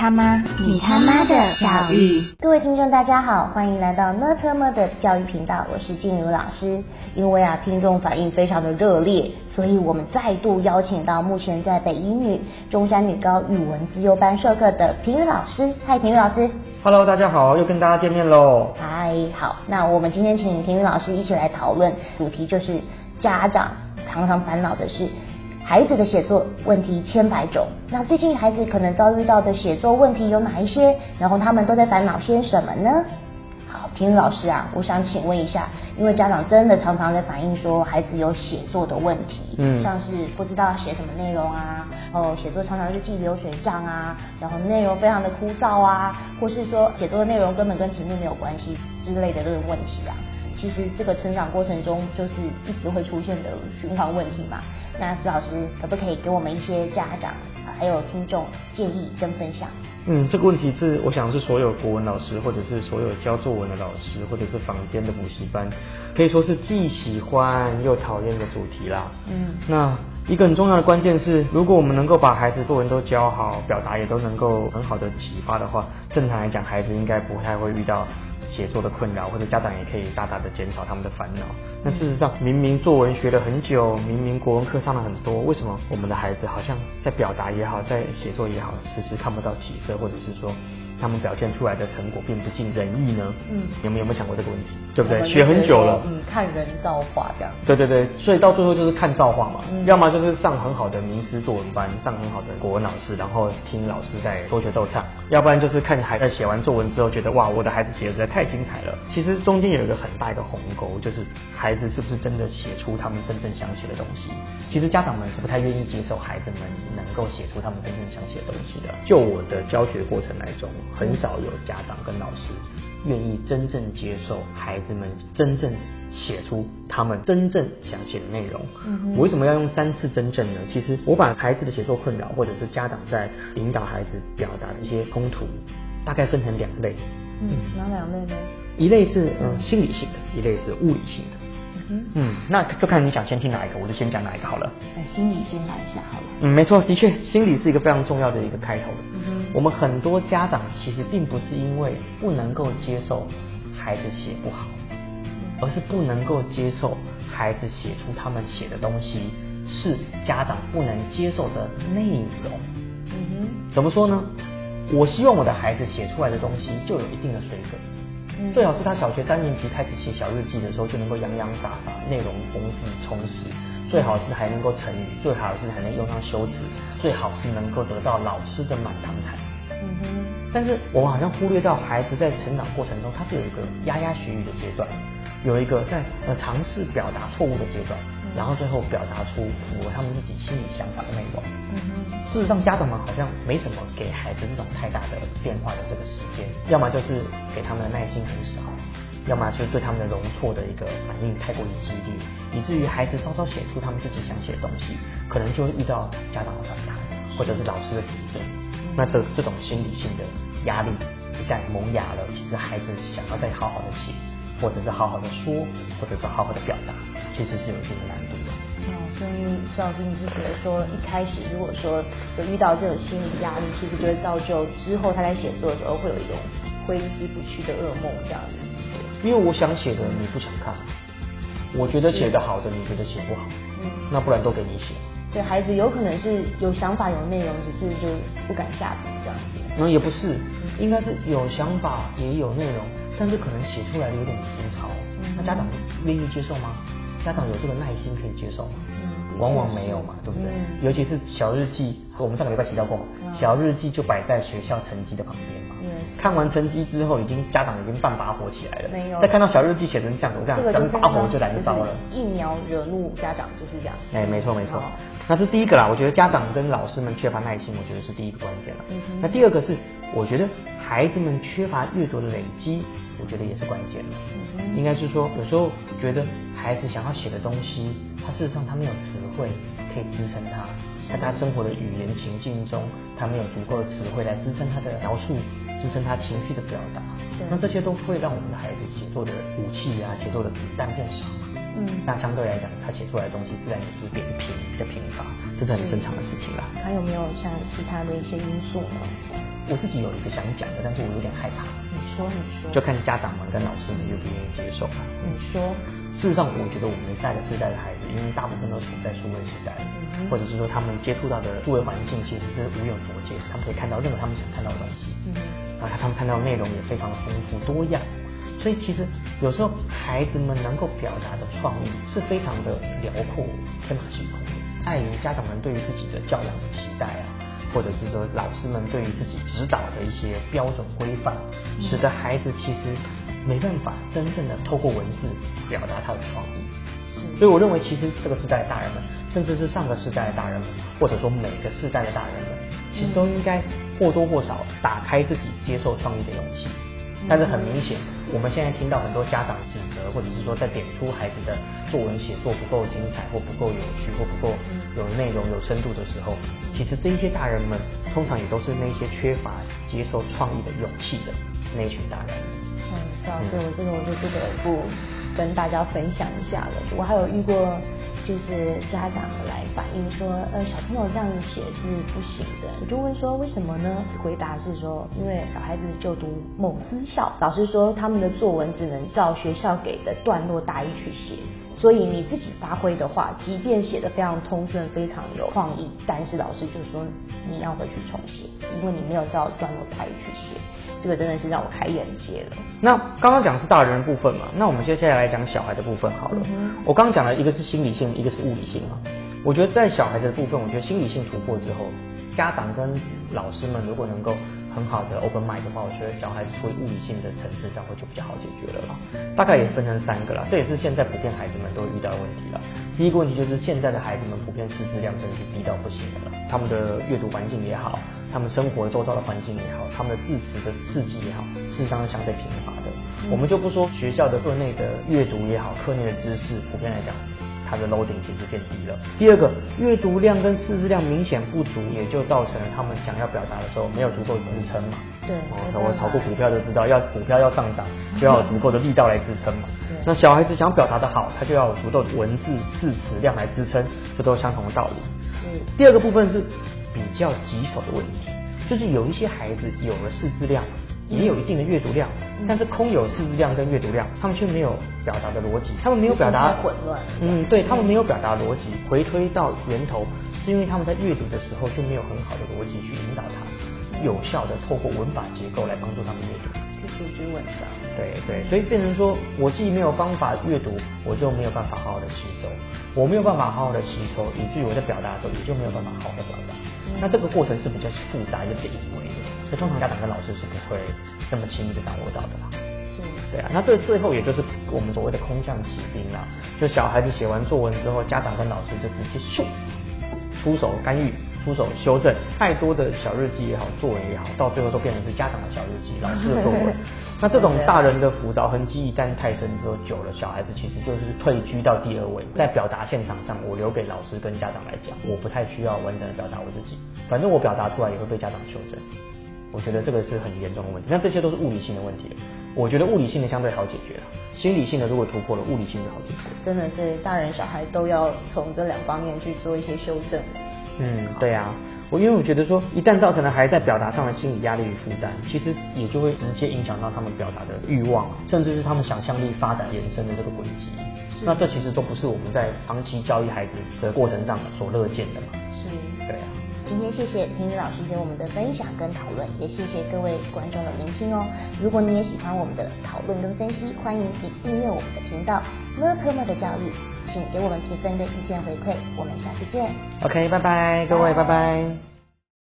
他妈，你他妈的教育。各位听众大家好，欢迎来到呢特么的教育频道，我是静茹老师。因为啊听众反应非常的热烈，所以我们再度邀请到目前在北一女中山女高语文自由班授课的平宇老师。嗨，平宇老师。Hello，大家好，又跟大家见面喽。嗨，好，那我们今天请平宇老师一起来讨论主题，就是家长常常烦恼的是孩子的写作问题千百种。那最近孩子可能遭遇到的写作问题有哪一些？然后他们都在烦恼些什么呢？好，平宇老师啊，我想请问一下，因为家长真的常常在反映说孩子有写作的问题，嗯像是不知道写什么内容啊，哦，写作常常是记流水账啊，然后内容非常的枯燥啊，或是说写作的内容根本跟题目没有关系之类的这种问题啊。其实这个成长过程中就是一直会出现的循环问题嘛。那石老师可不可以给我们一些家长啊还有听众建议跟分享？嗯，这个问题是我想是所有国文老师，或者是所有教作文的老师，或者是坊间的补习班，可以说是既喜欢又讨厌的主题啦。嗯那一个很重要的关键是，如果我们能够把孩子作文都教好，表达也都能够很好的启发的话，正常来讲，孩子应该不太会遇到写作的困扰，或者家长也可以大大的减少他们的烦恼。那事实上，明明作文学了很久，明明国文课上了很多，为什么我们的孩子好像在表达也好，在写作也好，迟迟看不到起色，或者是说他们表现出来的成果并不尽人意呢？嗯你们有有没有想过这个问题？对不对？学很久了，嗯，看人造化这样。对对对，所以到最后就是看造化嘛，嗯要么就是上很好的名师作文班，上很好的国文老师，然后听老师在多学逗唱；要不然就是看孩子写完作文之后，觉得哇，我的孩子写的实在太精彩了。其实中间有一个很大一个鸿沟，就是孩子是不是真的写出他们真正想写的东西。其实家长们是不太愿意接受孩子们能够写出他们真正想写的东西的。就我的教学过程来中，很少有家长跟老师愿意真正接受孩子们真正写出他们真正想写的内容。嗯我为什么要用三次真正呢？其实我把孩子的写作困扰，或者是家长在引导孩子表达的一些冲突，大概分成两类。嗯，哪两类呢？一类是嗯心理性的，一类是物理性的。嗯嗯，那就看你想先听哪一个，我就先讲哪一个好了。哼，那心理先来一下好了。嗯，没错，的确，心理是一个非常重要的一个开头我们很多家长其实并不是因为不能够接受孩子写不好，而是不能够接受孩子写出他们写的东西是家长不能接受的内容。嗯哼怎么说呢？我希望我的孩子写出来的东西就有一定的水准。嗯最好是他小学三年级开始写小日记的时候就能够洋洋洒洒，内容丰富充实。最好是还能够成语，最好是还能用上修辞，最好是能够得到老师的满堂彩。嗯哼，但是我们好像忽略到孩子在成长过程中，他是有一个压压学语的阶段，有一个在呃尝试表达错误的阶段，然后最后表达出符合他们自己心里想法的内容。事实上，家长们好像没什么给孩子这种太大的变化的这个时间，要么就是给他们的耐心很少，要么就是对他们的容错的一个反应太过于激烈，以至于孩子稍稍写出他们自己想写的东西，可能就会遇到家长的反弹，或者是老师的指正。那这这种心理性的压力一旦萌芽了，其实孩子想要再好好的写，或者是好好的说，或者是好好的表达，其实是有一定的难度的。哦，所以邵老师你是觉得说，一开始如果说有遇到这种心理压力，其实就会造就之后他在写作的时候会有一种挥之不去的噩梦这样子。因为我想写的你不想看，我觉得写的好的你觉得写不好，嗯那不然都给你写。所以孩子有可能是有想法、有内容，只是就不敢下笔这样子。然后也不是，应该是有想法也有内容，但是可能写出来的有点粗糙。嗯那家长愿意接受吗？家长有这个耐心可以接受吗？嗯往往没有嘛，对不对？嗯尤其是小日记，我们上个礼拜提到过小日记就摆在学校成绩的旁边嘛。嗯看完成绩之后，已经家长已经半把火起来了。没有再看到小日记写成这样，我这样这个就是等把火就燃烧了。就是一苗惹怒家长就是这样。哎，没错没错，那是第一个啦。我觉得家长跟老师们缺乏耐心，我觉得是第一个关键了。嗯那第二个是，我觉得孩子们缺乏阅读的累积，我觉得也是关键的。嗯应该是说，有时候觉得孩子想要写的东西，他事实上他没有词汇可以支撑他，在他生活的语言情境中，他没有足够的词汇来支撑他的描述，支撑他情绪的表达对。那这些都会让我们的孩子写作的武器啊，写作的子弹变少。嗯那相对来讲，他写出来的东西自然也是扁平、比较贫乏，这是很正常的事情啦。还有没有像其他的一些因素呢？我自己有一个想讲的，但是我有点害怕。你说，你说。就看家长们跟老师们愿不愿意接受吧。你说。事实上，我觉得我们下一个世代的孩子，因为大部分都处在数位时代，或者是说他们接触到的数位环境其实是无远佛界，他们可以看到任何他们想看到的东西，然后他们看到的内容也非常的丰富多样。所以其实有时候孩子们能够表达的创意是非常的辽阔、天马行空的。碍于家长们对于自己的教养的期待啊，或者是说老师们对于自己指导的一些标准规范，使得孩子其实没办法真正的透过文字表达他的创意。所以我认为，其实这个时代的大人们，甚至是上个时代的大人们，或者说每个世代的大人们，其实都应该或多或少打开自己接受创意的勇气。但是很明显，我们现在听到很多家长指责，或者是说在点出孩子的作文写作不够精彩，或不够有趣，或不够有内容、有深度的时候，其实这一些大人们通常也都是那些缺乏接受创意的勇气的那一群大人。嗯，老师，我这个我就不得不跟大家分享一下了。我还有遇过。就是家长来反映说，呃，小朋友这样写是不行的。我就问说，为什么呢？回答是说，因为小孩子就读某私校，老师说他们的作文只能照学校给的段落大意去写，所以你自己发挥的话，即便写的非常通顺、非常有创意，但是老师就说你要回去重写，因为你没有照段落大意去写。这个真的是让我开眼界了。那刚刚讲是大人的部分嘛，那我们接下来来讲小孩的部分好了。我刚刚讲了一个是心理性，一个是物理性嘛。我觉得在小孩的部分，我觉得心理性突破之后，家长跟老师们如果能够很好的 open mind 的话，我觉得小孩子处于物理性的层次上会就比较好解决了啦。大概也分成三个啦，这也是现在普遍孩子们都遇到的问题了。第一个问题就是现在的孩子们普遍识字量真的是低到不行了，他们的阅读环境也好。他们生活周遭的环境也好，他们的字词的刺激也好，事实上是相对贫乏的。我们就不说学校的课内的阅读也好，课内的知识普遍来讲，它的 loading 其实变低了。第二个，阅读量跟识字量明显不足，也就造成了他们想要表达的时候没有足够支撑嘛。对。哦，我炒过股票就知道，要股票要上涨，就要有足够的力道来支撑嘛。那小孩子想要表达的好，他就要有足够的文字字词量来支撑，这都是相同的道理。是。第二个部分是。比较棘手的问题，就是有一些孩子有了识字量，也有一定的阅读量，但是空有识字量跟阅读量，他们却没有表达的逻辑，他们没有表达混乱。嗯，对他们没有表达逻辑，回推到源头，是因为他们在阅读的时候就没有很好的逻辑去引导他，有效的透过文法结构来帮助他们阅读，去组织文章。对对，所以变成说我既没有方法阅读，我就没有办法好好的吸收，我没有办法好好的吸收，以至于我在表达的时候也就没有办法好好的表达。那这个过程是比较复杂，也比较隐微通常家长跟老师是不会那么轻易的掌握到的啦。是，对啊。那最最后也就是我们所谓的空降骑兵啦，就小孩子写完作文之后，家长跟老师就直接咻出手干预。出手修正太多的小日记也好，作文也好，到最后都变成是家长的小日记，老师的作文。那这种大人的辅导痕迹一旦太深之后，久了，小孩子其实就是退居到第二位，在表达现场上，我留给老师跟家长来讲，我不太需要完整的表达我自己，反正我表达出来也会被家长修正。我觉得这个是很严重的问题。那这些都是物理性的问题，我觉得物理性的相对好解决了，心理性的如果突破了，物理性的好解决。真的是大人小孩都要从这两方面去做一些修正。嗯，对啊，我因为我觉得说，一旦造成了孩子在表达上的心理压力与负担，其实也就会直接影响到他们表达的欲望，甚至是他们想象力发展延伸的这个轨迹。那这其实都不是我们在长期教育孩子的过程上所乐见的嘛。是，对啊。今天谢谢婷宇老师给我们的分享跟讨论，也谢谢各位观众的聆听哦。如果你也喜欢我们的讨论跟分析，欢迎你订阅我们的频道乐科莫的教育。请给我们提分的意见回馈，我们下次见。OK，拜拜，各位，拜拜。